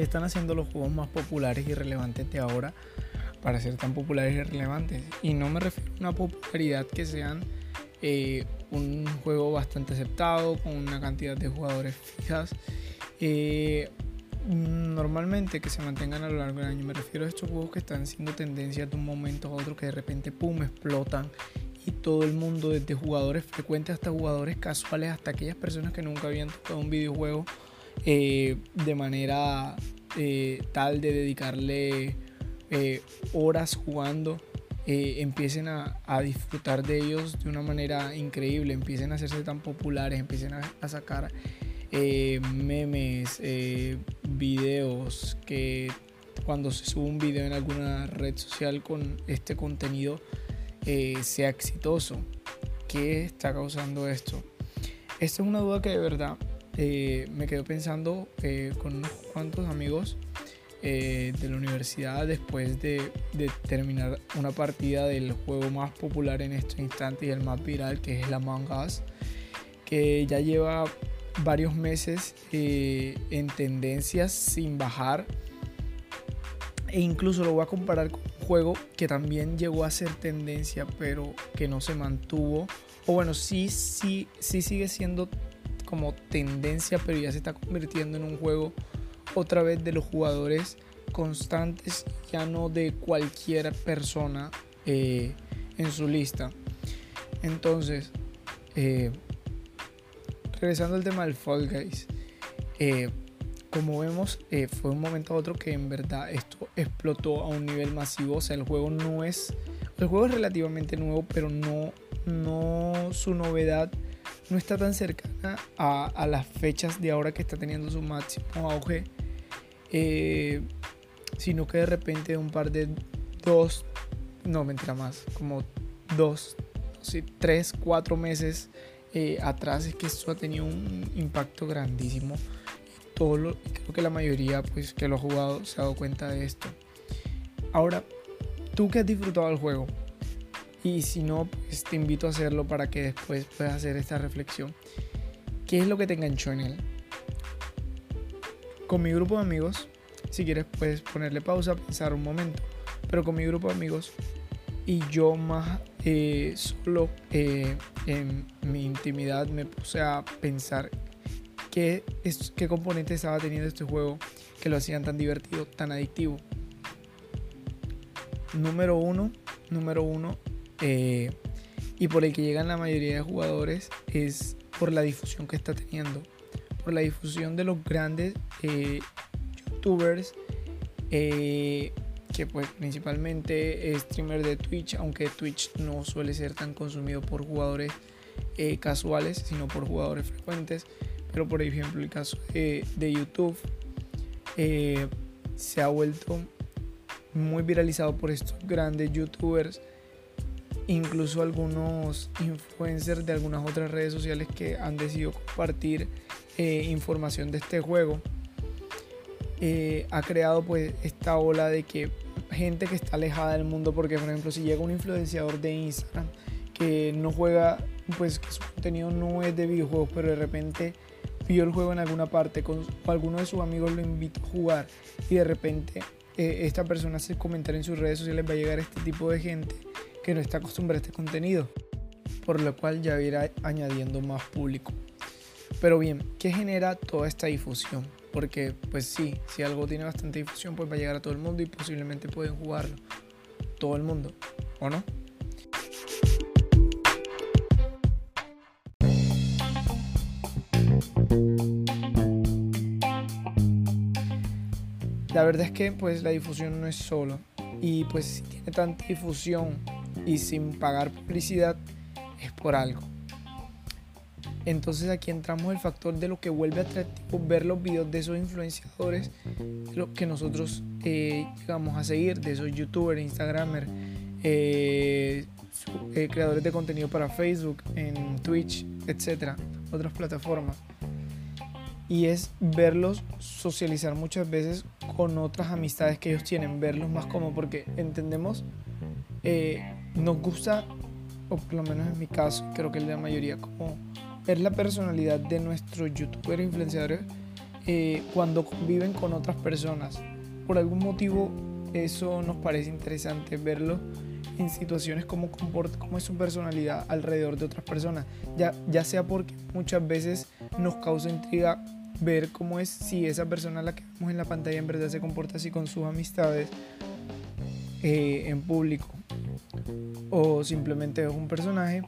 ¿Qué están haciendo los juegos más populares y relevantes de ahora para ser tan populares y relevantes? Y no me refiero a una popularidad que sean eh, un juego bastante aceptado, con una cantidad de jugadores fijas. Eh, normalmente que se mantengan a lo largo del año. Me refiero a estos juegos que están siendo tendencia de un momento a otro, que de repente, pum, explotan. Y todo el mundo, desde jugadores frecuentes hasta jugadores casuales, hasta aquellas personas que nunca habían tocado un videojuego, eh, de manera eh, tal de dedicarle eh, horas jugando, empiecen a, disfrutar de ellos de una manera increíble, empiecen a hacerse tan populares, empiecen a, sacar memes, videos, que cuando se sube un video en alguna red social con este contenido sea exitoso. ¿Qué está causando esto? Esta es una duda que de verdad eh, me quedo pensando eh, con unos cuantos amigos eh, de la universidad después de, terminar una partida del juego más popular en este instante y el más viral que es el Among que ya lleva varios meses en tendencias sin bajar. E incluso lo voy a comparar con un juego que también llegó a ser tendencia pero que no se mantuvo. O bueno sí sí sí sigue siendo como tendencia, pero ya se está convirtiendo en un juego otra vez de los jugadores constantes, ya no de cualquier persona eh, en su lista. Entonces, eh, regresando al tema del Fall Guys, eh, como vemos, fue un momento a otro que en verdad esto explotó a un nivel masivo. O sea, el juego no es. El juego es relativamente nuevo, pero no, no su novedad no está tan cercana a, las fechas de ahora que está teniendo su máximo auge, eh, sino que de repente un par de dos, no mentira más, como dos, sí, tres, cuatro meses eh, atrás es que esto ha tenido un impacto grandísimo. Todo lo, creo que la mayoría pues que lo ha jugado se ha dado cuenta de esto. Ahora, tú que has disfrutado del juego, y si no, pues te invito a hacerlo para que después puedas hacer esta reflexión. ¿Qué es lo que te enganchó en él? Con mi grupo de amigos, si quieres puedes ponerle pausa, pensar un momento. Pero con mi grupo de amigos y yo más eh, solo eh, en mi intimidad me puse a pensar qué, es, qué componentes estaba teniendo este juego que lo hacían tan divertido, tan adictivo. Número uno, número uno, eh, y por el que llegan la mayoría de jugadores es por la difusión que está teniendo, por la difusión de los grandes eh, youtubers eh, que pues principalmente streamer de Twitch, aunque Twitch no suele ser tan consumido por jugadores casuales, sino por jugadores frecuentes. Pero por ejemplo el caso de YouTube se ha vuelto muy viralizado por estos grandes youtubers incluso algunos influencers de algunas otras redes sociales que han decidido compartir eh, información de este juego. Eh, ha creado pues esta ola de que gente que está alejada del mundo, porque por ejemplo si llega un influenciador de Instagram que no juega, pues su contenido no es de videojuegos, pero de repente vio el juego en alguna parte con, alguno de sus amigos lo invitó a jugar y de repente eh, esta persona hace comentar en sus redes sociales, va a llegar este tipo de gente que no está acostumbrado a este contenido, por lo cual ya irá añadiendo más público. Pero bien, ¿qué genera toda esta difusión? Porque pues sí, si algo tiene bastante difusión, pues va a llegar a todo el mundo y posiblemente pueden jugarlo todo el mundo, ¿o no? La verdad es que pues la difusión no es solo y pues si tiene tanta difusión y sin pagar publicidad es por algo. Entonces aquí entramos el factor de lo que vuelve atractivo ver los videos de esos influenciadores, lo que nosotros eh, llegamos a seguir, de esos youtubers, instagramers, eh, eh, creadores de contenido para Facebook, en Twitch, etcétera, otras plataformas. Y es verlos socializar muchas veces con otras amistades que ellos tienen, verlos más como porque entendemos nos gusta, o por lo menos en mi caso, creo que es la mayoría, como ver la personalidad de nuestros youtubers influenciadores eh, cuando conviven con otras personas. Por algún motivo eso nos parece interesante verlo en situaciones como comporta, cómo es su personalidad alrededor de otras personas, ya, ya sea porque muchas veces nos causa intriga ver cómo es si esa persona la que vemos en la pantalla en verdad se comporta así con sus amistades eh, en público o simplemente es un personaje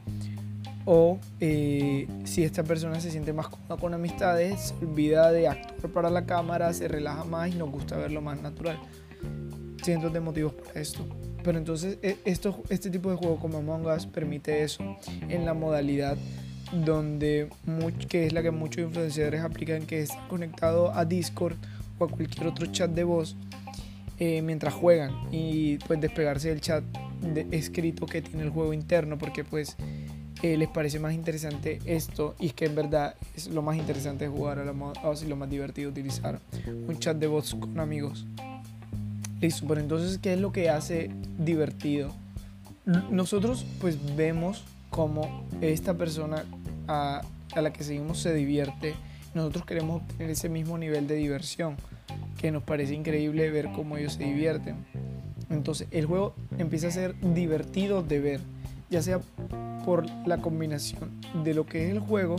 o eh, si esta persona se siente más cómoda con amistades, se olvida de actuar para la cámara, se relaja más y nos gusta verlo más natural. Cientos de motivos para esto. Pero entonces e, esto, este tipo de juego como Among Us permite eso en la modalidad donde que es la que muchos influenciadores aplican, que es conectado a Discord o a cualquier otro chat de voz eh, mientras juegan y pues despegarse del chat de escrito que tiene el juego interno porque pues eh, les parece más interesante esto y que en verdad es lo más interesante de jugar a la y lo más divertido utilizar un chat de voz con amigos. Listo, pero entonces, ¿qué es lo que hace divertido? Nosotros pues vemos cómo esta persona a, a la que seguimos se divierte. Nosotros queremos obtener ese mismo nivel de diversión, que nos parece increíble ver cómo ellos se divierten. Entonces el juego empieza a ser divertido de ver, ya sea por la combinación de lo que es el juego,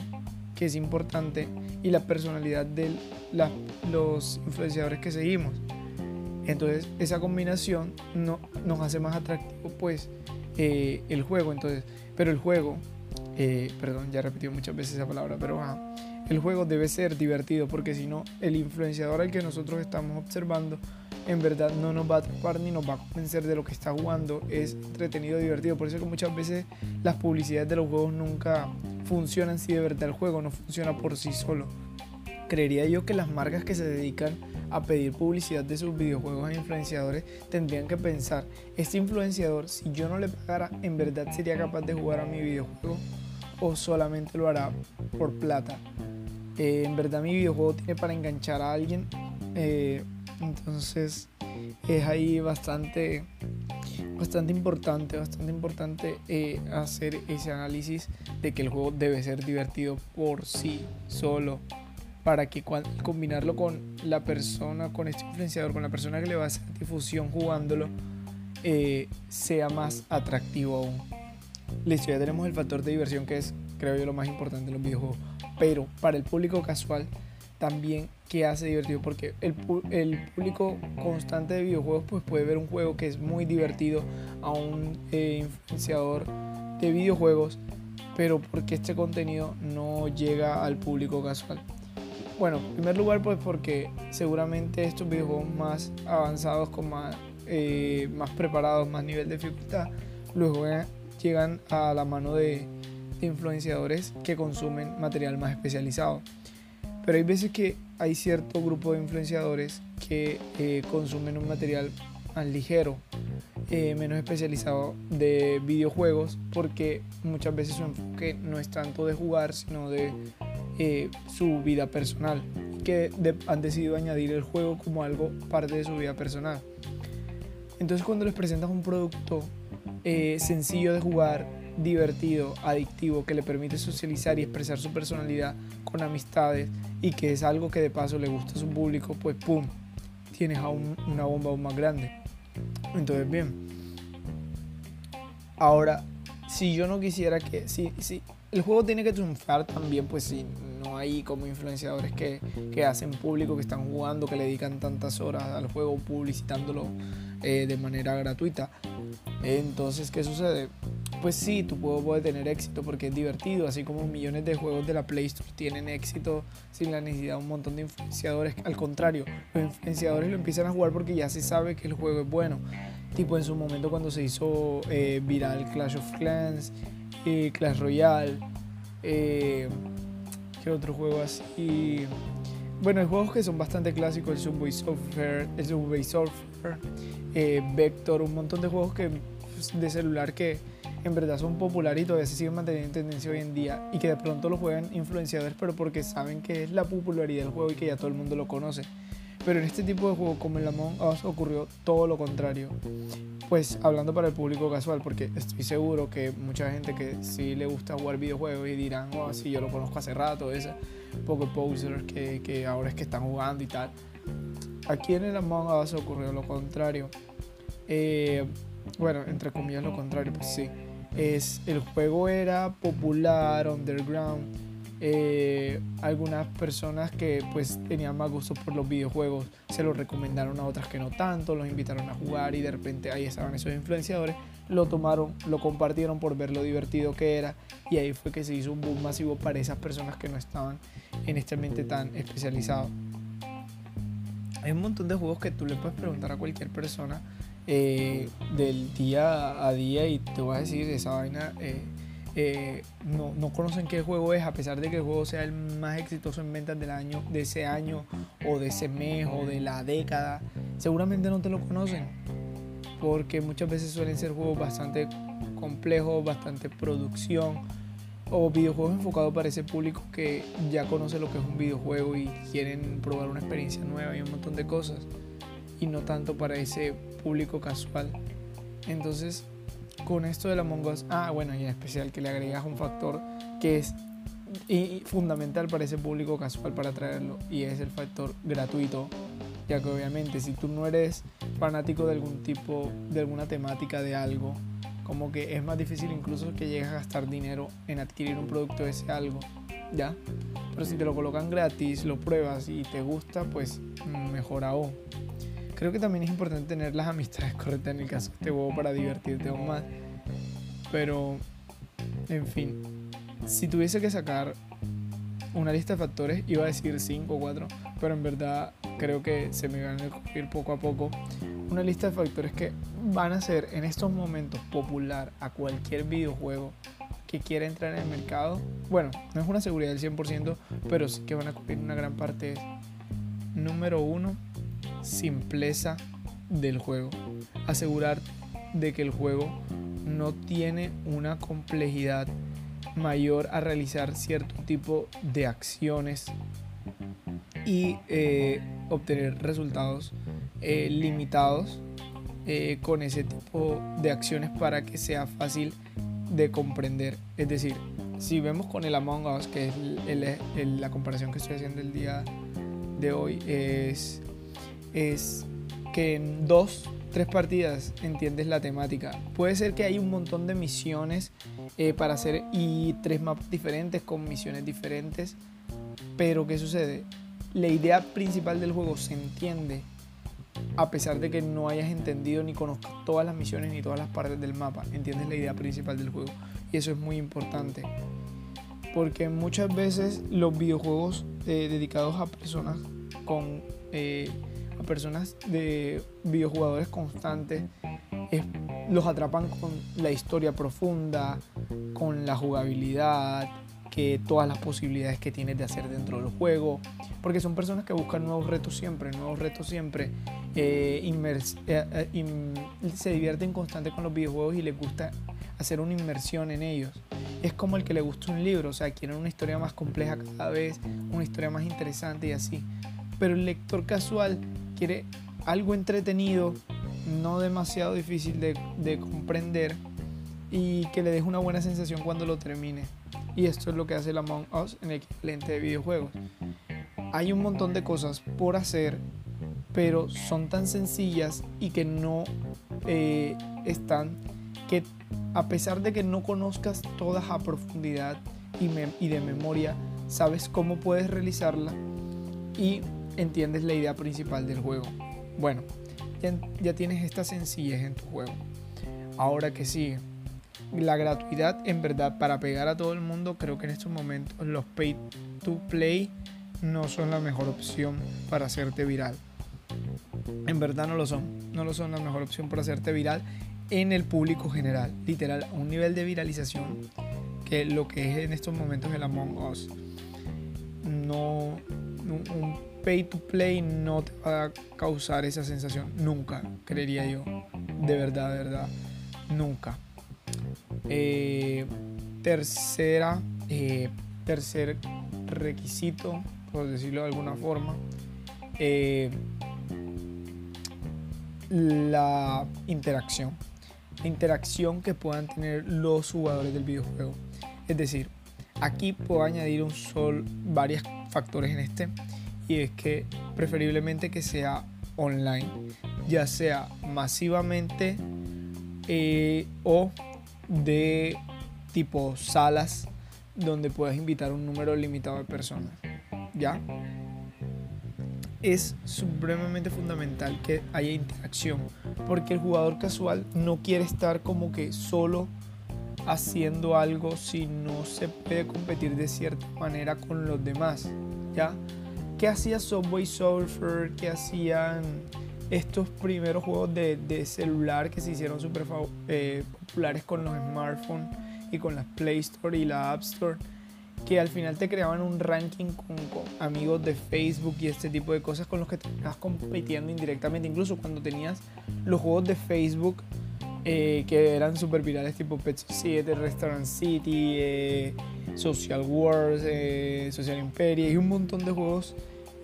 que es importante, y la personalidad de los influenciadores que seguimos. Entonces esa combinación no, nos hace más atractivo pues eh, el juego. Entonces, pero el juego, eh, perdón, ya he repetido muchas veces esa palabra, pero el juego debe ser divertido porque si no, el influenciador al que nosotros estamos observando en verdad no nos va a atrapar ni nos va a convencer de lo que está jugando. Es entretenido, divertido. Por eso que muchas veces las publicidades de los juegos nunca funcionan si de verdad el juego no funciona por sí solo. Creería yo que las marcas que se dedican a pedir publicidad de sus videojuegos a influenciadores tendrían que pensar, este influenciador si yo no le pagara, ¿en verdad sería capaz de jugar a mi videojuego? ¿O solamente lo hará por plata? Eh, en verdad mi videojuego tiene para enganchar a alguien. Eh, entonces es ahí bastante, bastante importante, bastante importante eh, hacer ese análisis de que el juego debe ser divertido por sí solo para que combinarlo con la persona, con este influenciador, con la persona que le va a hacer difusión jugándolo, sea más atractivo aún. Listo, ya tenemos el factor de diversión que es, creo yo, lo más importante en los videojuegos. Pero para el público casual, también que hace divertido porque el, el, público constante de videojuegos pues puede ver un juego que es muy divertido a un eh, influenciador de videojuegos pero porque este contenido no llega al público casual. Bueno en primer lugar pues porque seguramente estos videojuegos más avanzados con más, eh, más preparados más nivel de dificultad luego llegan a la mano de influenciadores que consumen material más especializado pero hay veces que hay cierto grupo de influenciadores que eh, consumen un material más ligero, eh, menos especializado de videojuegos, porque muchas veces su enfoque no es tanto de jugar, sino de eh, su vida personal, que han decidido añadir el juego como algo parte de su vida personal. Entonces cuando les presentas un producto sencillo de jugar, divertido, adictivo, que le permite socializar y expresar su personalidad con amistades y que es algo que de paso le gusta a su público, pues ¡pum! Tienes aún una bomba aún más grande. Entonces, bien. Ahora, si yo no quisiera que... Si, si el juego tiene que triunfar también, pues si no hay como influenciadores que, que hacen público, que están jugando, que le dedican tantas horas al juego publicitándolo eh, de manera gratuita. Entonces, ¿qué sucede? Pues sí, tu juego puede tener éxito porque es divertido, así como millones de juegos de la Play Store tienen éxito sin la necesidad de un montón de influenciadores. Al contrario, los influenciadores lo empiezan a jugar porque ya se sabe que el juego es bueno. Tipo en su momento cuando se hizo eh, viral Clash of Clans, eh, Clash Royale, ¿qué otro juego así? Bueno, hay juegos que son bastante clásicos, el Subway Surfer, el Subway Surfer, eh, Vector, un montón de juegos que, pues, de celular que en verdad son populares y todavía se siguen manteniendo en tendencia hoy en día y que de pronto lo juegan influenciadores pero porque saben que es la popularidad del juego y que ya todo el mundo lo conoce. Pero en este tipo de juego como el Among Us ocurrió todo lo contrario. Pues hablando para el público casual, porque estoy seguro que mucha gente que sí le gusta jugar videojuegos y dirán, oh, sí, yo lo conozco hace rato, ese poco posers que, que ahora es que están jugando y tal. Aquí en el Among Us ocurrió lo contrario. Eh, bueno, entre comillas lo contrario, pues sí. Es, el juego era popular, underground eh, algunas personas que pues tenían más gusto por los videojuegos se lo recomendaron a otras que no tanto, los invitaron a jugar y de repente ahí estaban esos influenciadores, lo tomaron, lo compartieron por ver lo divertido que era y ahí fue que se hizo un boom masivo para esas personas que no estaban en este ambiente tan especializado. Hay un montón de juegos que tú le puedes preguntar a cualquier persona eh, del día a día y te voy a decir esa vaina. Eh, eh, no, no, conocen qué juego es, a pesar de que el juego sea el más exitoso en ventas del año, de ese año, o de ese mes, o de la década, seguramente no te lo conocen. Porque muchas veces suelen ser juegos bastante complejos, bastante producción, o videojuegos enfocados para ese público que ya conoce lo que es un videojuego y quieren probar una experiencia nueva y un montón de cosas. Y no tanto para ese público casual. Entonces, con esto de la Us, ah, bueno, y en especial que le agregas un factor que es fundamental para ese público casual para traerlo y es el factor gratuito, ya que obviamente si tú no eres fanático de algún tipo, de alguna temática de algo, como que es más difícil incluso que llegues a gastar dinero en adquirir un producto de ese algo, ¿ya? Pero si te lo colocan gratis, lo pruebas y te gusta, pues mejor aún. Creo que también es importante tener las amistades correctas en el caso de este juego para divertirte aún más. Pero, en fin, si tuviese que sacar una lista de factores, iba a decir 5 o 4, pero en verdad creo que se me van a ir poco a poco. Una lista de factores que van a hacer en estos momentos popular a cualquier videojuego que quiera entrar en el mercado. Bueno, no es una seguridad del 100%, pero sí que van a cumplir una gran parte. Número uno, simpleza del juego. Asegurar de que el juego no tiene una complejidad mayor a realizar cierto tipo de acciones y eh, obtener resultados eh, limitados eh, con ese tipo de acciones para que sea fácil de comprender. Es decir, si vemos con el Among Us, que es la comparación que estoy haciendo el día de hoy, es es que en dos, tres partidas entiendes la temática. Puede ser que hay un montón de misiones eh, para hacer y tres mapas diferentes con misiones diferentes, pero ¿qué sucede? La idea principal del juego se entiende a pesar de que no hayas entendido ni conozcas todas las misiones ni todas las partes del mapa, entiendes la idea principal del juego y eso es muy importante porque muchas veces los videojuegos eh, dedicados a personas con eh, personas de videojugadores constantes los atrapan con la historia profunda, con la jugabilidad, que todas las posibilidades que tienes de hacer dentro del juego, porque son personas que buscan nuevos retos siempre, nuevos retos siempre, eh, eh, eh, se divierten constante con los videojuegos y les gusta hacer una inmersión en ellos. Es como el que le gusta un libro, o sea, quieren una historia más compleja cada vez, una historia más interesante y así. Pero el lector casual quiere algo entretenido, no demasiado difícil de, comprender y que le deje una buena sensación cuando lo termine. Y esto es lo que hace el Among Us en el equivalente de videojuegos. Hay un montón de cosas por hacer, pero son tan sencillas y que no eh, están que a pesar de que no conozcas todas a profundidad y, y de memoria, sabes cómo puedes realizarla y entiendes la idea principal del juego. Bueno, ya, tienes esta sencillez en tu juego. Ahora que sigue. La gratuidad, en verdad, para pegar a todo el mundo, creo que en estos momentos los pay to play no son la mejor opción para hacerte viral. En verdad no lo son. No lo son la mejor opción para hacerte viral en el público general. Literal, a un nivel de viralización que lo que es en estos momentos el Among Us. No, un, pay to play no te va a causar esa sensación. Nunca, creería yo. De verdad, de verdad. Nunca. Eh, tercera, eh, tercer requisito, por decirlo de alguna forma, eh, la interacción. La interacción que puedan tener los jugadores del videojuego. Es decir, aquí puedo añadir un sol, varios factores en este. Y es que preferiblemente que sea online. Ya sea masivamente eh, o de tipo salas donde puedas invitar un número limitado de personas. ¿Ya? Es supremamente fundamental que haya interacción, porque el jugador casual no quiere estar como que solo haciendo algo si no se puede competir de cierta manera con los demás, ¿ya? ¿Qué hacía Subway Surfer? ¿Qué hacían estos primeros juegos de, celular que se hicieron súper eh, populares con los smartphones y con la Play Store y la App Store? que al final te creaban un ranking con, amigos de Facebook y este tipo de cosas con los que te estabas compitiendo indirectamente. Incluso cuando tenías los juegos de Facebook eh, que eran super virales tipo Pet 7, Restaurant City, eh, Social Wars, eh, Social Imperia y un montón de juegos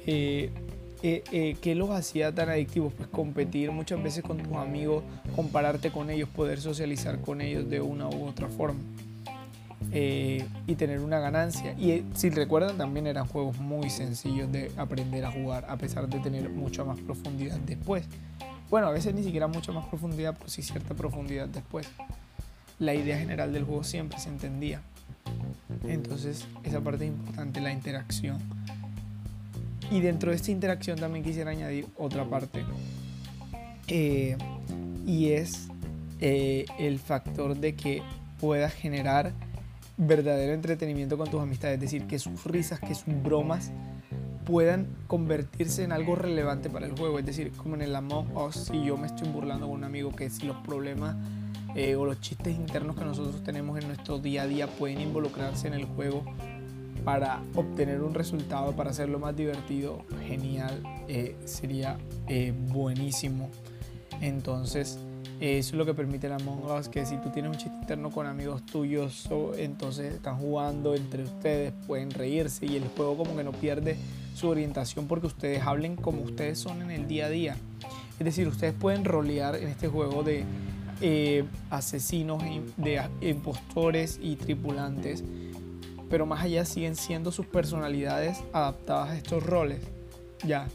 que los hacía tan adictivos. Pues competir muchas veces con tus amigos, compararte con ellos, poder socializar con ellos de una u otra forma. Eh, y tener una ganancia. Y eh, si recuerdan, también eran juegos muy sencillos de aprender a jugar, a pesar de tener mucha más profundidad después. Bueno, a veces ni siquiera mucha más profundidad, pero sí cierta profundidad después. La idea general del juego siempre se entendía. Entonces, esa parte es importante, la interacción. Y dentro de esta interacción también quisiera añadir otra parte. Eh, y es el factor de que pueda generar verdadero entretenimiento con tus amistades, es decir, que sus risas, que sus bromas puedan convertirse en algo relevante para el juego, es decir, como en el Among Us, si yo me estoy burlando con un amigo, que si los problemas eh, o los chistes internos que nosotros tenemos en nuestro día a día pueden involucrarse en el juego para obtener un resultado, para hacerlo más divertido, genial, eh, sería eh, buenísimo. Entonces, eso es lo que permite el Among Us, que si tú tienes un chiste interno con amigos tuyos, entonces están jugando entre ustedes, pueden reírse y el juego como que no pierde su orientación porque ustedes hablen como ustedes son en el día a día. Es decir, ustedes pueden rolear en este juego de eh, asesinos, de impostores y tripulantes, pero más allá siguen siendo sus personalidades adaptadas a estos roles. Ya,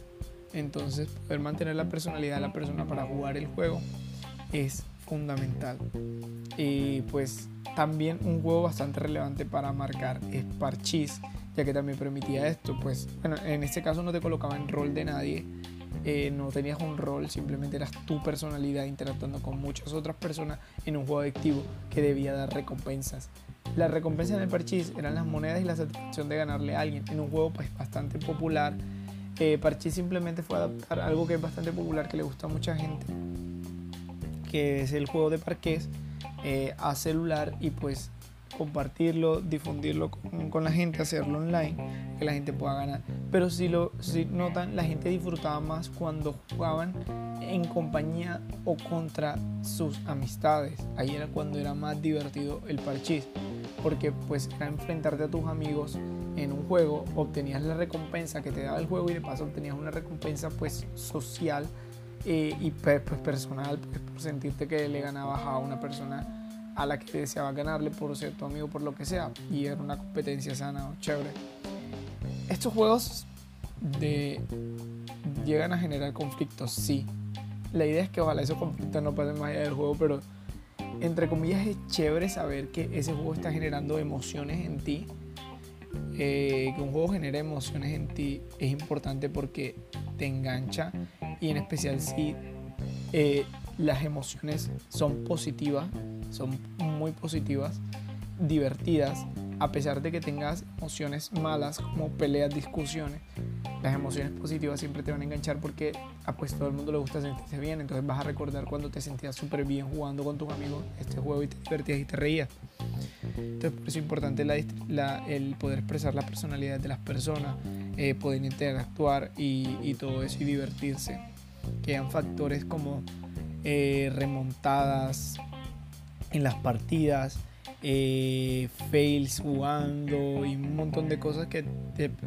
entonces poder mantener la personalidad de la persona para jugar el juego es fundamental. Y pues también un juego bastante relevante para marcar es Parchís, ya que también permitía esto. Pues bueno, en este caso no te colocaba en rol de nadie, eh, no tenías un rol, simplemente eras tu personalidad interactuando con muchas otras personas en un juego adictivo que debía dar recompensas. La recompensa en el Parchís eran las monedas y la satisfacción de ganarle a alguien en un juego pues bastante popular. Eh, Parchís simplemente fue adaptar algo que es bastante popular, que le gusta a mucha gente, que es el juego de parqués, eh, a celular y pues compartirlo, difundirlo con, la gente, hacerlo online, que la gente pueda ganar. Pero si lo si notan, la gente disfrutaba más cuando jugaban en compañía o contra sus amistades. Ahí era cuando era más divertido el parchís, porque pues era enfrentarte a tus amigos en un juego, obtenías la recompensa que te daba el juego y de paso obtenías una recompensa pues social eh, y pues, personal, pues, por sentirte que le ganabas a una persona a la que deseaba ganarle por ser tu amigo, por lo que sea, y era una competencia sana o chévere. Estos juegos de, llegan a generar conflictos, sí. La idea es que ojalá esos conflictos no pasen más allá del juego, pero entre comillas es chévere saber que ese juego está generando emociones en ti. Eh, que un juego genere emociones en ti es importante porque te engancha y en especial si eh, las emociones son positivas, son muy positivas, divertidas, a pesar de que tengas emociones malas como peleas, discusiones, las emociones positivas siempre te van a enganchar porque a pues todo el mundo le gusta sentirse bien, entonces vas a recordar cuando te sentías súper bien jugando con tus amigos este juego y te divertías y te reías. Entonces por eso es importante el poder expresar la personalidad de las personas, eh, poder interactuar y, y todo eso y divertirse. Quedan factores como eh, remontadas en las partidas, eh, fails jugando y un montón de cosas que,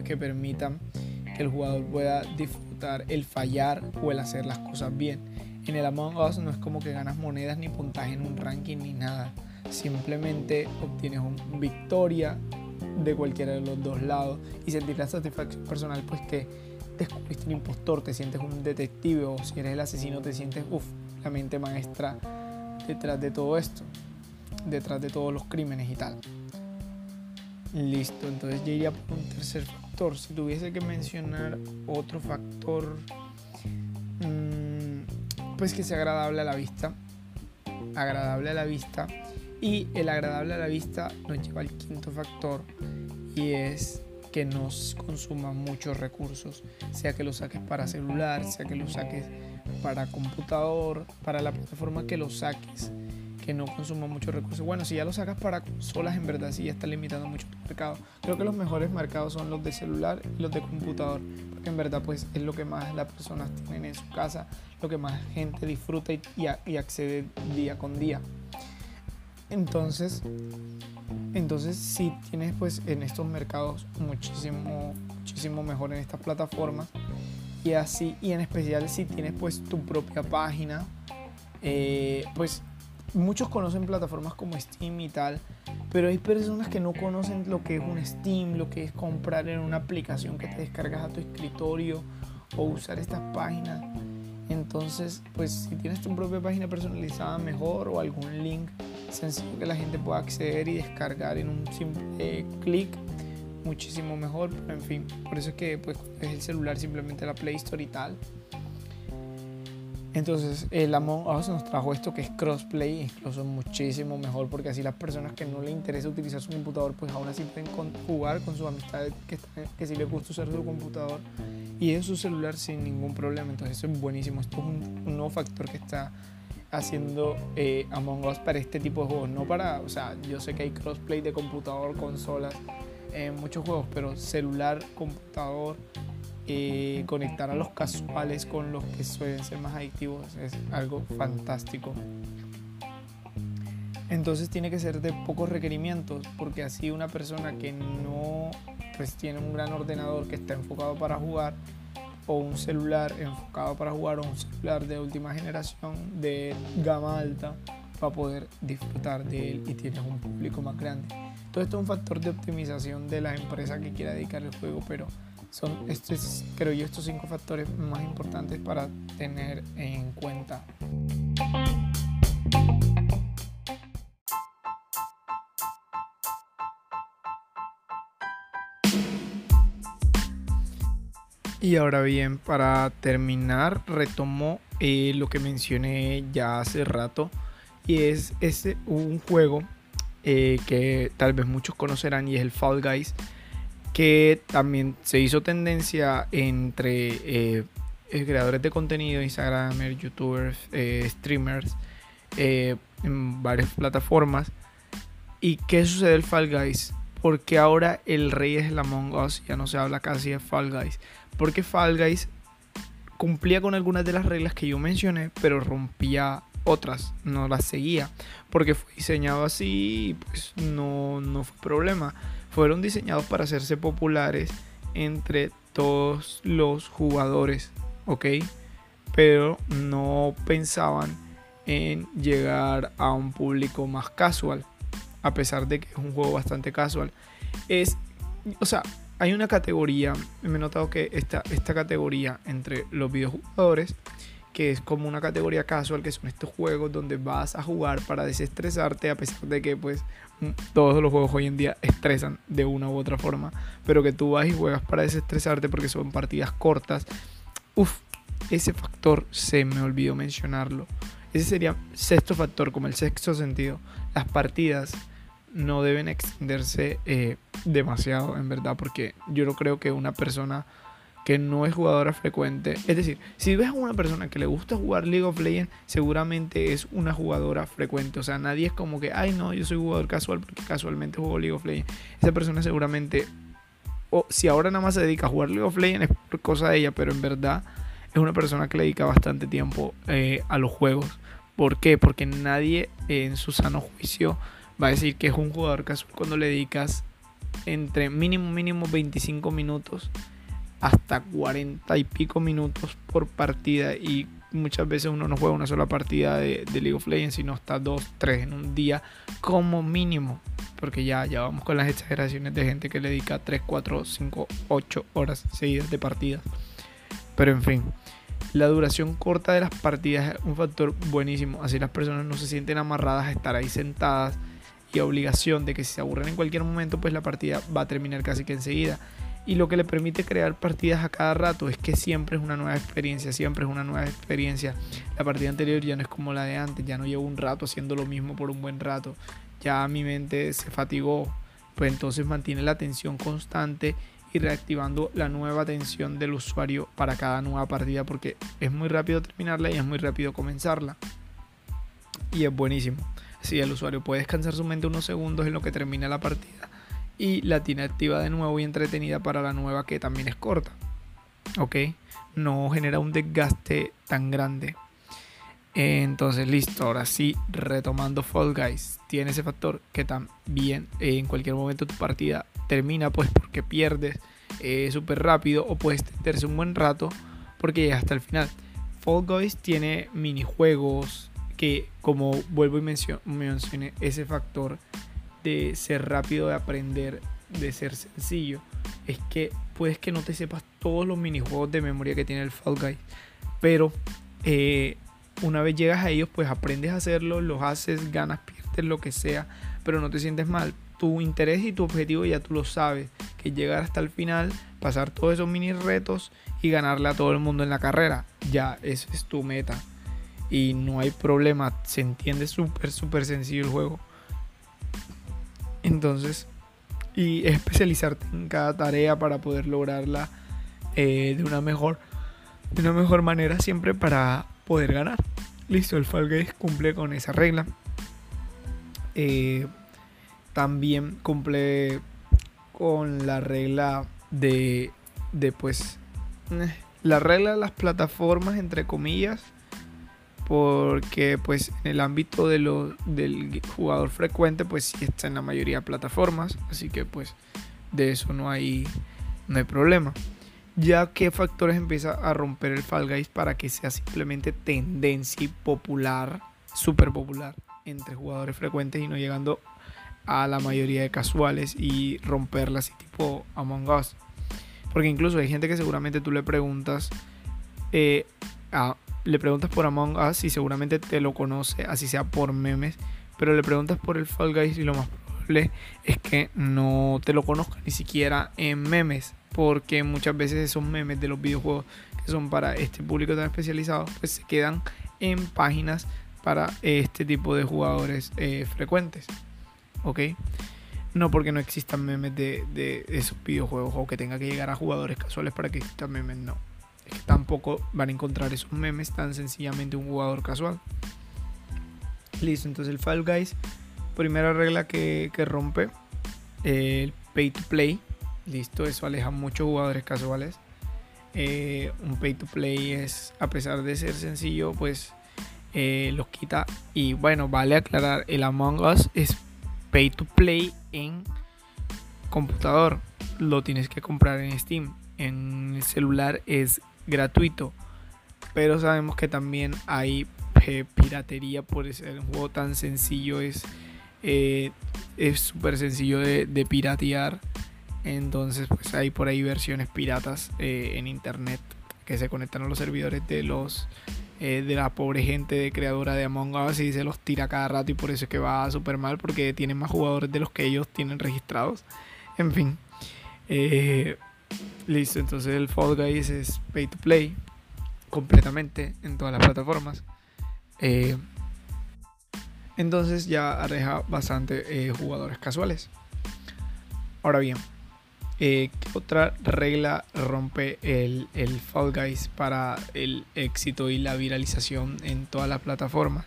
que permitan que el jugador pueda disfrutar el fallar o el hacer las cosas bien. En el Among Us no es como que ganas monedas ni puntaje en un ranking ni nada. Simplemente obtienes una victoria de cualquiera de los dos lados y sentir la satisfacción personal pues que descubriste un impostor, te sientes un detective o si eres el asesino te sientes, uff, mente maestra detrás de todo esto, detrás de todos los crímenes y tal. Listo, entonces yo iría por un tercer factor. Si tuviese que mencionar otro factor, mm, pues que sea agradable a la vista. Agradable a la vista. Y el agradable a la vista nos lleva al quinto factor y es que nos consuma muchos recursos, sea que lo saques para celular, sea que lo saques para computador, para la plataforma que lo saques, que no consuma muchos recursos. Bueno, si ya lo sacas para consolas, en verdad sí ya está limitando mucho el mercado. Creo que los mejores mercados son los de celular y los de computador, porque en verdad pues es lo que más las personas tienen en su casa, lo que más gente disfruta y, y accede día con día. Entonces, entonces si tienes pues en estos mercados muchísimo, muchísimo mejor en estas plataformas y así, y en especial si tienes pues tu propia página, eh, pues muchos conocen plataformas como Steam y tal, pero hay personas que no conocen lo que es un Steam, lo que es comprar en una aplicación que te descargas a tu escritorio o usar estas páginas. Entonces, pues si tienes tu propia página personalizada mejor o algún link sencillo que la gente pueda acceder y descargar en un simple clic muchísimo mejor pero en fin por eso es que pues es el celular simplemente la Play Store y tal. Entonces el Among Us nos trajo esto que es crossplay incluso muchísimo mejor porque así las personas que no les interesa utilizar su computador pues aún así pueden jugar con sus amistades que, que si les gusta usar su computador y en su celular sin ningún problema. Entonces eso es buenísimo. Esto es un, un nuevo factor que está haciendo eh, Among Us para este tipo de juegos. No para, o sea, yo sé que hay crossplay de computador, consolas, en muchos juegos, pero celular, computador, eh, conectar a los casuales con los que suelen ser más adictivos es algo fantástico. Entonces tiene que ser de pocos requerimientos, porque así una persona que no pues tiene un gran ordenador que está enfocado para jugar, o un celular enfocado para jugar o un celular de última generación de gama alta para poder disfrutar de él y tienes un público más grande. Todo esto es un factor de optimización de la empresa que quiera dedicar el juego, pero son estos, creo yo, estos cinco factores más importantes para tener en cuenta. Y ahora bien, para terminar, retomo eh, lo que mencioné ya hace rato. Y es este, un juego eh, que tal vez muchos conocerán y es el Fall Guys. Que también se hizo tendencia entre eh, creadores de contenido, Instagramers, YouTubers, streamers, en varias plataformas. ¿Y qué sucede el Fall Guys? Porque ahora el rey es el Among Us, ya no se habla casi de Fall Guys porque Fall Guys cumplía con algunas de las reglas que yo mencioné, pero rompía otras, no las seguía, porque fue diseñado así y pues no, no fue problema. Fueron diseñados para hacerse populares entre todos los jugadores, ¿ok? Pero no pensaban en llegar a un público más casual, a pesar de que es un juego bastante casual. Es, o sea, hay una categoría, me he notado que esta, esta categoría entre los videojugadores, que es como una categoría casual, que son estos juegos donde vas a jugar para desestresarte, a pesar de que pues todos los juegos hoy en día estresan de una u otra forma, pero que tú vas y juegas para desestresarte porque son partidas cortas. Uf, ese factor se me olvidó mencionarlo. Ese sería sexto factor, como el sexto sentido. Las partidas no deben extenderse eh, demasiado, en verdad, porque yo no creo que una persona que no es jugadora frecuente, es decir, si ves a una persona que le gusta jugar League of Legends, seguramente es una jugadora frecuente, o sea, nadie es como que, ay no, yo soy jugador casual porque casualmente juego League of Legends. Esa persona seguramente, o si ahora nada más se dedica a jugar League of Legends, es por cosa de ella, pero en verdad es una persona que le dedica bastante tiempo eh, a los juegos. ¿Por qué? Porque nadie en su sano juicio va a decir que es un jugador casual cuando le dedicas entre mínimo mínimo 25 minutos hasta 40 y pico minutos por partida y muchas veces uno no juega una sola partida de, League of Legends, sino hasta dos, tres en un día como mínimo. Porque ya, ya vamos con las exageraciones de gente que le dedica 3, 4, 5, 8 horas seguidas de partidas. Pero en fin, la duración corta de las partidas es un factor buenísimo. Así las personas no se sienten amarradas a estar ahí sentadas y obligación de que si se aburren en cualquier momento, pues la partida va a terminar casi que enseguida y lo que le permite crear partidas a cada rato es que siempre es una nueva experiencia, siempre es una nueva experiencia. La partida anterior ya no es como la de antes, ya no llevo un rato haciendo lo mismo por un buen rato, ya mi mente se fatigó, pues entonces mantiene la atención constante y reactivando la nueva atención del usuario para cada nueva partida porque es muy rápido terminarla y es muy rápido comenzarla. Y es buenísimo. Si el usuario puede descansar su mente unos segundos en lo que termina la partida y la tiene activa de nuevo y entretenida para la nueva que también es corta. ¿Ok? No genera un desgaste tan grande. Entonces, listo. Ahora sí, retomando Fall Guys. Tiene ese factor que también en cualquier momento tu partida termina, pues porque pierdes eh, súper rápido o puedes tenderse un buen rato porque ya hasta el final. Fall Guys tiene minijuegos que, como vuelvo y mencioné, ese factor de ser rápido de aprender, de ser sencillo, es que puedes que no te sepas todos los minijuegos de memoria que tiene el Fall Guys, pero eh, una vez llegas a ellos, pues aprendes a hacerlo, los haces, ganas, pierdes, lo que sea, pero no te sientes mal. Tu interés y tu objetivo ya tú lo sabes, que llegar hasta el final, pasar todos esos mini retos y ganarle a todo el mundo en la carrera. Ya, esa es tu meta. Y no hay problema, se entiende súper, súper sencillo el juego. Entonces, y especializarte en cada tarea para poder lograrla eh, de una mejor de una mejor manera siempre para poder ganar. Listo, el Fall cumple con esa regla. Eh, también cumple con la regla de, de pues eh, la regla de las plataformas entre comillas porque pues en el ámbito de lo, del jugador frecuente pues está en la mayoría de plataformas, así que pues de eso no hay, no hay problema. Ya que factores empieza a romper el Fall Guys para que sea simplemente tendencia y popular, súper popular entre jugadores frecuentes y no llegando a la mayoría de casuales y romperla así tipo Among Us. Porque incluso hay gente que seguramente tú le preguntas eh, a, le preguntas por Among Us y seguramente te lo conoce, así sea por memes, pero le preguntas por el Fall Guys y lo más probable es que no te lo conozca ni siquiera en memes, porque muchas veces esos memes de los videojuegos que son para este público tan especializado, pues se quedan en páginas para este tipo de jugadores eh, frecuentes. ¿Ok? No porque no existan memes de, de esos videojuegos o que tenga que llegar a jugadores casuales para que existan memes, no que tampoco van a encontrar esos memes tan sencillamente un jugador casual. Listo, entonces el Fall Guys, primera regla que, rompe, el pay to play. Listo, eso aleja muchos jugadores casuales. Eh, un pay to play es, a pesar de ser sencillo, pues eh, los quita. Y bueno, vale aclarar, el Among Us es pay to play en computador. Lo tienes que comprar en Steam. En el celular es gratuito. Pero sabemos que también hay eh, piratería por ser un juego tan sencillo. Es eh, súper sencillo de, piratear. Entonces pues hay por ahí versiones piratas eh, en internet que se conectan a los servidores de los de la pobre gente de creadora de Among Us y se los tira cada rato y por eso es que va súper mal porque tienen más jugadores de los que ellos tienen registrados. En fin. Listo, entonces el Fall Guys es pay to play completamente en todas las plataformas. Eh, entonces ya aleja bastante eh, jugadores casuales. Ahora bien, eh, ¿qué otra regla rompe el, el Fall Guys para el éxito y la viralización en todas las plataformas?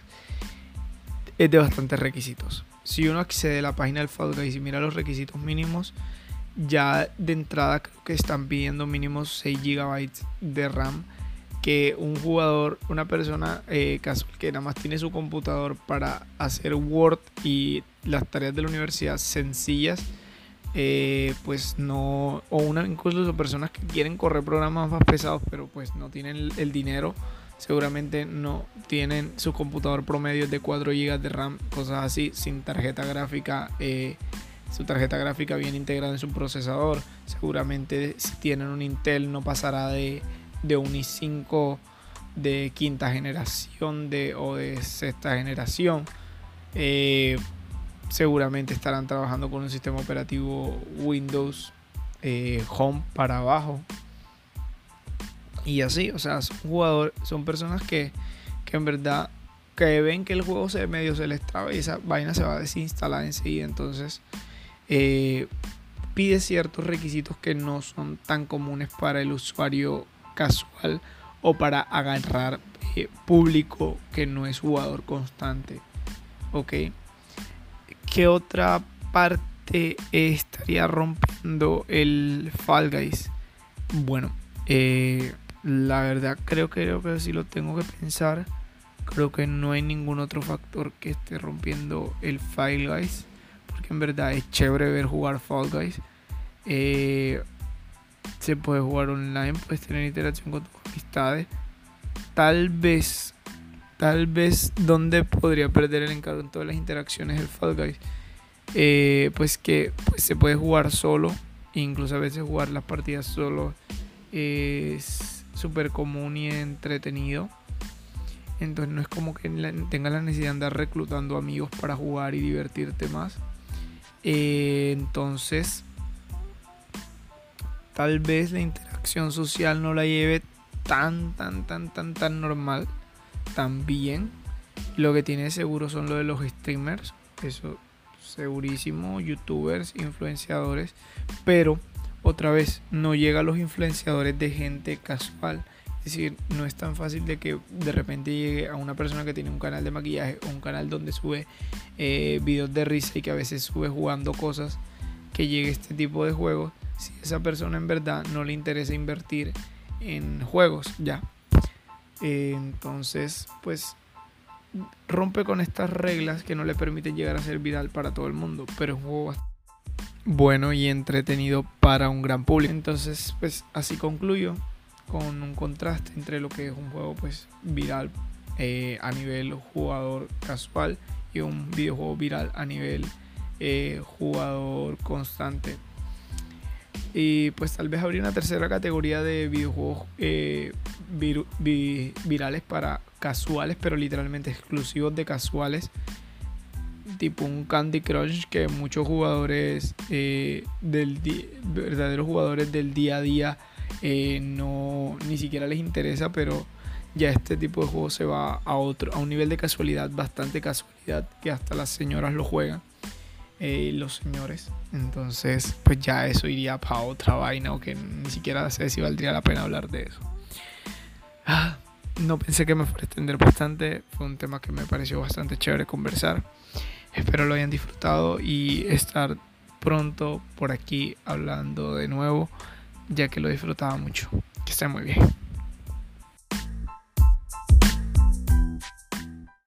Es de bastantes requisitos. Si uno accede a la página del Fall Guys y mira los requisitos mínimos, ya de entrada creo que están pidiendo mínimo 6 GB de RAM que un jugador, una persona eh, que nada más tiene su computador para hacer Word y las tareas de la universidad sencillas, eh, pues no, o una, incluso personas que quieren correr programas más pesados, pero pues no tienen el, dinero, seguramente no tienen su computador promedio de 4 GB de RAM, cosas así, sin tarjeta gráfica, eh, su tarjeta gráfica bien integrada en su procesador, seguramente si tienen un Intel no pasará de, de un i5 de quinta generación de, o de sexta generación. Eh, seguramente estarán trabajando con un sistema operativo Windows eh, Home para abajo. Y así, o sea, son jugadores, son personas que, que en verdad que ven que el juego se medio se les traba y esa vaina se va a desinstalar enseguida. Entonces, eh, pide ciertos requisitos que no son tan comunes para el usuario casual o para agarrar eh, público que no es jugador constante. Ok. ¿Qué otra parte estaría rompiendo el Fall Guys? Bueno, eh, la verdad creo, creo que si lo tengo que pensar. Creo que no hay ningún otro factor que esté rompiendo el Fall Guys. Porque en verdad es chévere ver jugar Fall Guys. Eh, se puede jugar online, puedes tener interacción con tus amistades. Tal vez tal vez donde podría perder el encargo en todas las interacciones del Fall Guys. Eh, pues que pues se puede jugar solo, incluso a veces jugar las partidas solo es súper común y entretenido. Entonces no es como que tenga la necesidad de andar reclutando amigos para jugar y divertirte más. Eh, entonces, tal vez la interacción social no la lleve tan, tan, tan, tan, tan normal también. Lo que tiene seguro son lo de los streamers. Eso segurísimo. Youtubers, influenciadores. Pero otra vez, no llega a los influenciadores de gente casual. Es decir, no es tan fácil de que de repente llegue a una persona que tiene un canal de maquillaje o un canal donde sube eh, videos de risa y que a veces sube jugando cosas, que llegue este tipo de juegos. Si esa persona en verdad no le interesa invertir en juegos, ya, entonces, pues rompe con estas reglas que no le permiten llegar a ser viral para todo el mundo, pero es un juego bueno y entretenido para un gran público. Entonces, pues así concluyo con un contraste entre lo que es un juego pues viral eh, a nivel jugador casual y un videojuego viral a nivel eh, jugador constante. Y pues tal vez habría una tercera categoría de videojuegos eh, virales para casuales, pero literalmente exclusivos de casuales. Tipo un Candy Crush que muchos jugadores del verdaderos jugadores del día a día eh, no ni siquiera les interesa, pero ya este tipo de juego se va a otro, a un nivel de casualidad, bastante casualidad, que hasta las señoras lo juegan. Eh, los señores. Entonces, pues ya eso iría para otra vaina o que ni siquiera sé si valdría la pena hablar de eso. Ah, no pensé que me fuera a extender bastante. Fue un tema que me pareció bastante chévere conversar. Espero lo hayan disfrutado y estar pronto por aquí hablando de nuevo, ya que lo disfrutaba mucho. Que estén muy bien.